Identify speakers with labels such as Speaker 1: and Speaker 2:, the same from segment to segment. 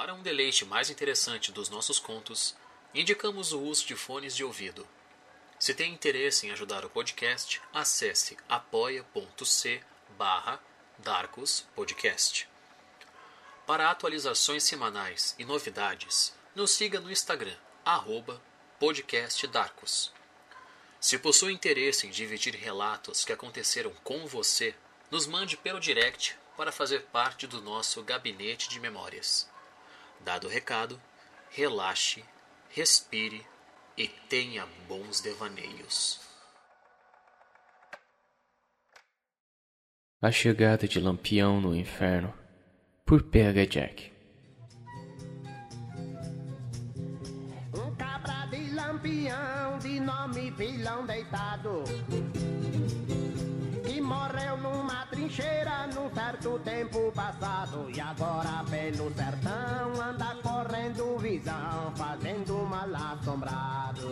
Speaker 1: Para um deleite mais interessante dos nossos contos, indicamos o uso de fones de ouvido. Se tem interesse em ajudar o podcast, acesse apoia.c barra Darkus Podcast. Para atualizações semanais e novidades, nos siga no Instagram, arroba podcastdarkus. Se possui interesse em dividir relatos que aconteceram com você, nos mande pelo direct para fazer parte do nosso gabinete de memórias. Dado o recado, relaxe, respire e tenha bons devaneios.
Speaker 2: A chegada de Lampião no inferno por PH Jack.
Speaker 3: Um cabra de lampião, de nome vilão deitado. Morreu numa trincheira num certo tempo passado. E agora pelo sertão anda correndo visão, fazendo mal assombrado.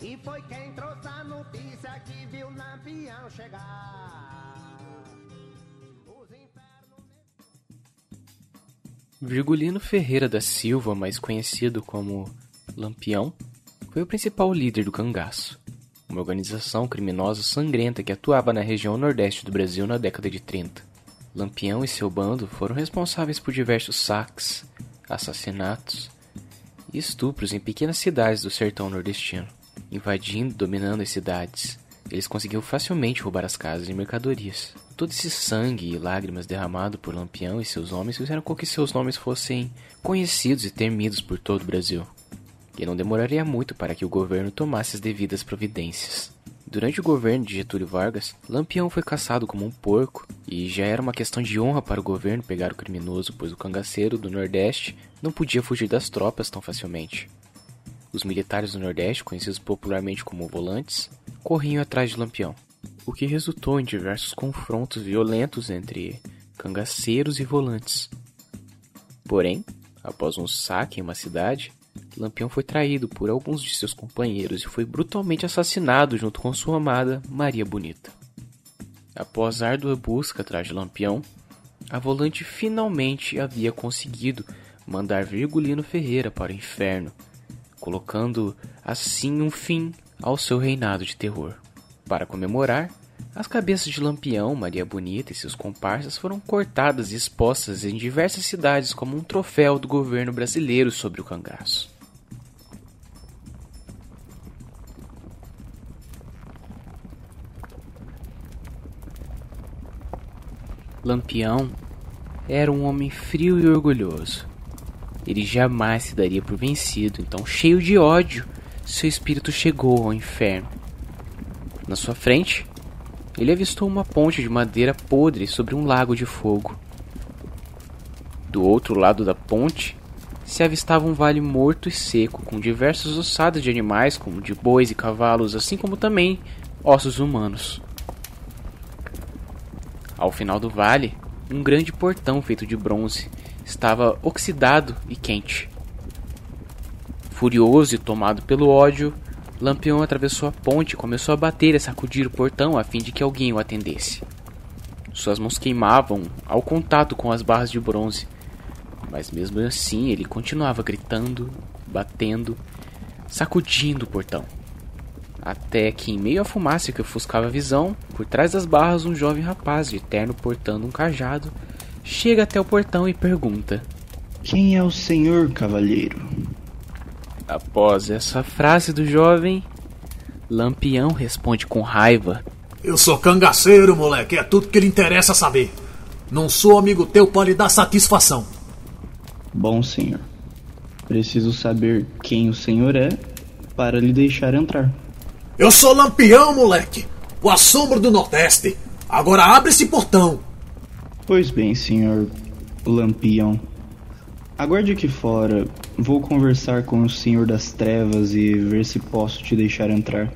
Speaker 3: E foi quem trouxe a notícia que viu lampião chegar.
Speaker 2: Virgulino Ferreira da Silva, mais conhecido como Lampião, foi o principal líder do Cangaço, uma organização criminosa sangrenta que atuava na região nordeste do Brasil na década de 30. Lampião e seu bando foram responsáveis por diversos saques, assassinatos e estupros em pequenas cidades do sertão nordestino. Invadindo e dominando as cidades, eles conseguiam facilmente roubar as casas e mercadorias. Todo esse sangue e lágrimas derramado por Lampião e seus homens fizeram com que seus nomes fossem conhecidos e temidos por todo o Brasil. E não demoraria muito para que o governo tomasse as devidas providências. Durante o governo de Getúlio Vargas, Lampião foi caçado como um porco e já era uma questão de honra para o governo pegar o criminoso, pois o cangaceiro do Nordeste não podia fugir das tropas tão facilmente. Os militares do Nordeste, conhecidos popularmente como volantes, corriam atrás de Lampião, o que resultou em diversos confrontos violentos entre cangaceiros e volantes. Porém, após um saque em uma cidade, Lampião foi traído por alguns de seus companheiros e foi brutalmente assassinado junto com sua amada Maria Bonita. Após árdua busca atrás de Lampião, a volante finalmente havia conseguido mandar Virgulino Ferreira para o inferno, colocando assim um fim ao seu reinado de terror. Para comemorar, as cabeças de Lampião, Maria Bonita e seus comparsas foram cortadas e expostas em diversas cidades como um troféu do governo brasileiro sobre o cangaço. Lampião era um homem frio e orgulhoso. Ele jamais se daria por vencido, então, cheio de ódio, seu espírito chegou ao inferno. Na sua frente, ele avistou uma ponte de madeira podre sobre um lago de fogo. Do outro lado da ponte, se avistava um vale morto e seco, com diversas ossadas de animais, como de bois e cavalos, assim como também ossos humanos. Ao final do vale, um grande portão feito de bronze estava oxidado e quente. Furioso e tomado pelo ódio, Lampião atravessou a ponte e começou a bater e sacudir o portão a fim de que alguém o atendesse. Suas mãos queimavam ao contato com as barras de bronze, mas mesmo assim ele continuava gritando, batendo, sacudindo o portão. Até que, em meio à fumaça que ofuscava a visão, por trás das barras, um jovem rapaz de terno portando um cajado chega até o portão e pergunta:
Speaker 4: Quem é o senhor, cavalheiro?
Speaker 2: Após essa frase do jovem, Lampião responde com raiva:
Speaker 5: Eu sou cangaceiro, moleque, é tudo que lhe interessa saber. Não sou amigo teu para lhe dar satisfação.
Speaker 4: Bom, senhor. Preciso saber quem o senhor é para lhe deixar entrar.
Speaker 5: Eu sou Lampião, moleque, o assombro do Nordeste. Agora abre esse portão.
Speaker 4: Pois bem, senhor Lampião. Aguarde aqui fora. Vou conversar com o senhor das trevas e ver se posso te deixar entrar.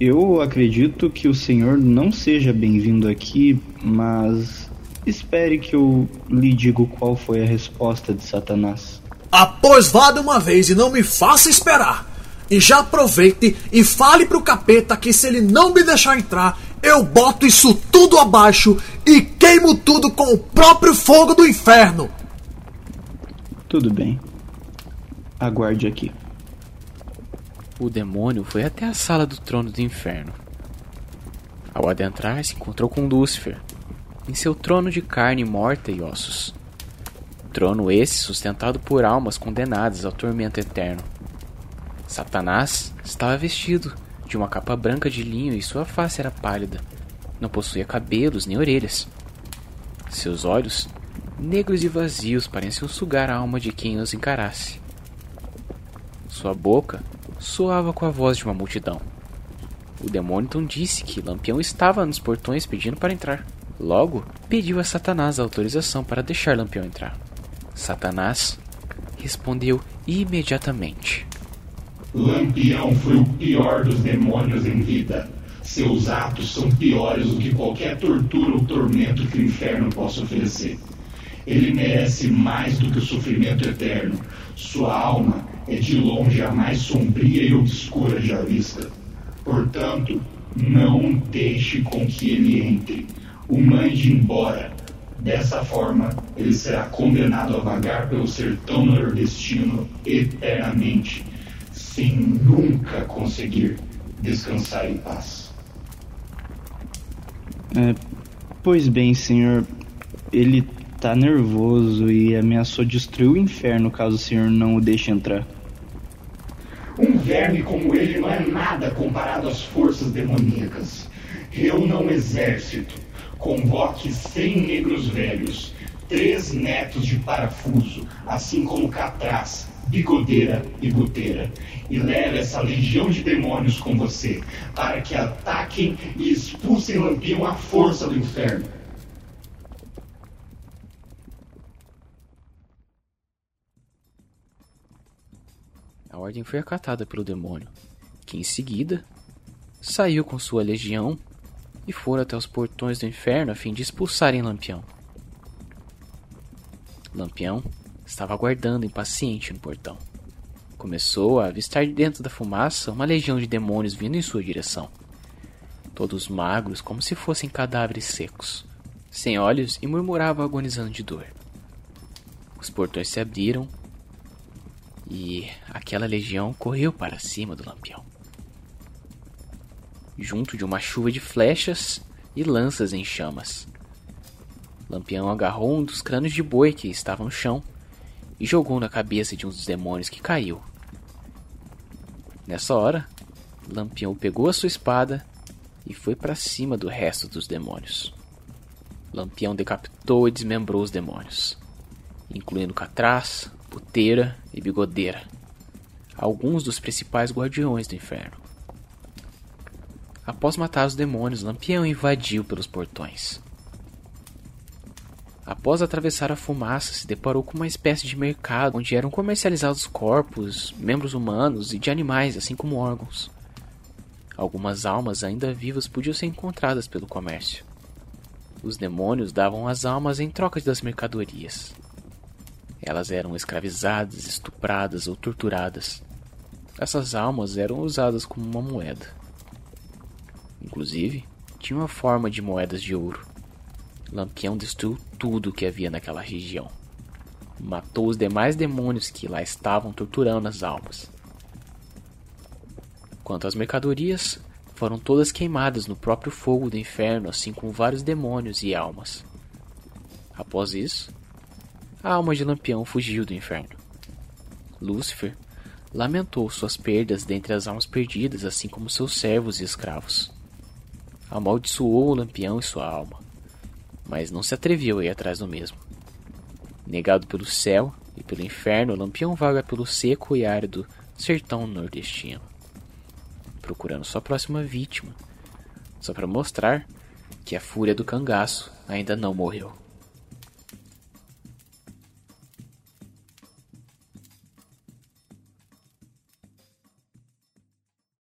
Speaker 4: Eu acredito que o senhor não seja bem-vindo aqui, mas espere que eu lhe digo qual foi a resposta de Satanás.
Speaker 5: Após vá de uma vez e não me faça esperar. E já aproveite e fale pro capeta que se ele não me deixar entrar, eu boto isso tudo abaixo e queimo tudo com o próprio fogo do inferno.
Speaker 4: Tudo bem. Aguarde aqui.
Speaker 2: O demônio foi até a sala do trono do inferno. Ao adentrar, se encontrou com Lúcifer, em seu trono de carne morta e ossos. Trono esse sustentado por almas condenadas ao tormento eterno. Satanás estava vestido de uma capa branca de linho e sua face era pálida. Não possuía cabelos nem orelhas. Seus olhos, negros e vazios, pareciam sugar a alma de quem os encarasse. Sua boca soava com a voz de uma multidão. O demônio então disse que Lampião estava nos portões pedindo para entrar. Logo, pediu a Satanás a autorização para deixar Lampião entrar. Satanás respondeu imediatamente.
Speaker 6: Lampião foi o pior dos demônios em vida. Seus atos são piores do que qualquer tortura ou tormento que o inferno possa oferecer. Ele merece mais do que o sofrimento eterno. Sua alma é de longe a mais sombria e obscura já vista. Portanto, não deixe com que ele entre. O mande embora. Dessa forma, ele será condenado a vagar pelo sertão nordestino eternamente, sem nunca conseguir descansar em paz.
Speaker 4: É, pois bem, senhor. Ele tá nervoso e ameaçou destruir o inferno caso o senhor não o deixe entrar.
Speaker 6: Um verme como ele não é nada comparado às forças demoníacas. Reúna um exército, convoque cem negros velhos, três netos de parafuso, assim como Catraz, Bigodeira e Buteira, e leve essa legião de demônios com você, para que ataquem e expulsem Lampião à força do inferno.
Speaker 2: A ordem foi acatada pelo demônio, que em seguida saiu com sua legião e foram até os portões do inferno a fim de expulsarem Lampião. Lampião estava aguardando impaciente no portão. Começou a avistar dentro da fumaça uma legião de demônios vindo em sua direção. Todos magros, como se fossem cadáveres secos, sem olhos e murmuravam agonizando de dor. Os portões se abriram e aquela legião correu para cima do lampião. Junto de uma chuva de flechas e lanças em chamas. Lampião agarrou um dos crânios de boi que estava no chão e jogou na cabeça de um dos demônios que caiu. Nessa hora, Lampião pegou a sua espada e foi para cima do resto dos demônios. Lampião decapitou e desmembrou os demônios, incluindo Catraz, Puteira e Bigodeira, alguns dos principais guardiões do inferno. Após matar os demônios, Lampião invadiu pelos portões. Após atravessar a fumaça, se deparou com uma espécie de mercado onde eram comercializados corpos, membros humanos e de animais, assim como órgãos. Algumas almas ainda vivas podiam ser encontradas pelo comércio. Os demônios davam as almas em troca das mercadorias. Elas eram escravizadas, estupradas ou torturadas. Essas almas eram usadas como uma moeda. Inclusive, tinham a forma de moedas de ouro. Lampião destruiu tudo o que havia naquela região. Matou os demais demônios que lá estavam torturando as almas. Quanto às mercadorias, foram todas queimadas no próprio fogo do inferno, assim como vários demônios e almas. Após isso, a alma de Lampião fugiu do inferno. Lúcifer lamentou suas perdas dentre as almas perdidas, assim como seus servos e escravos. Amaldiçoou o Lampião e sua alma, mas não se atreveu a ir atrás do mesmo. Negado pelo céu e pelo inferno, Lampião vaga pelo seco e árido sertão nordestino, procurando sua próxima vítima, só para mostrar que a fúria do cangaço ainda não morreu.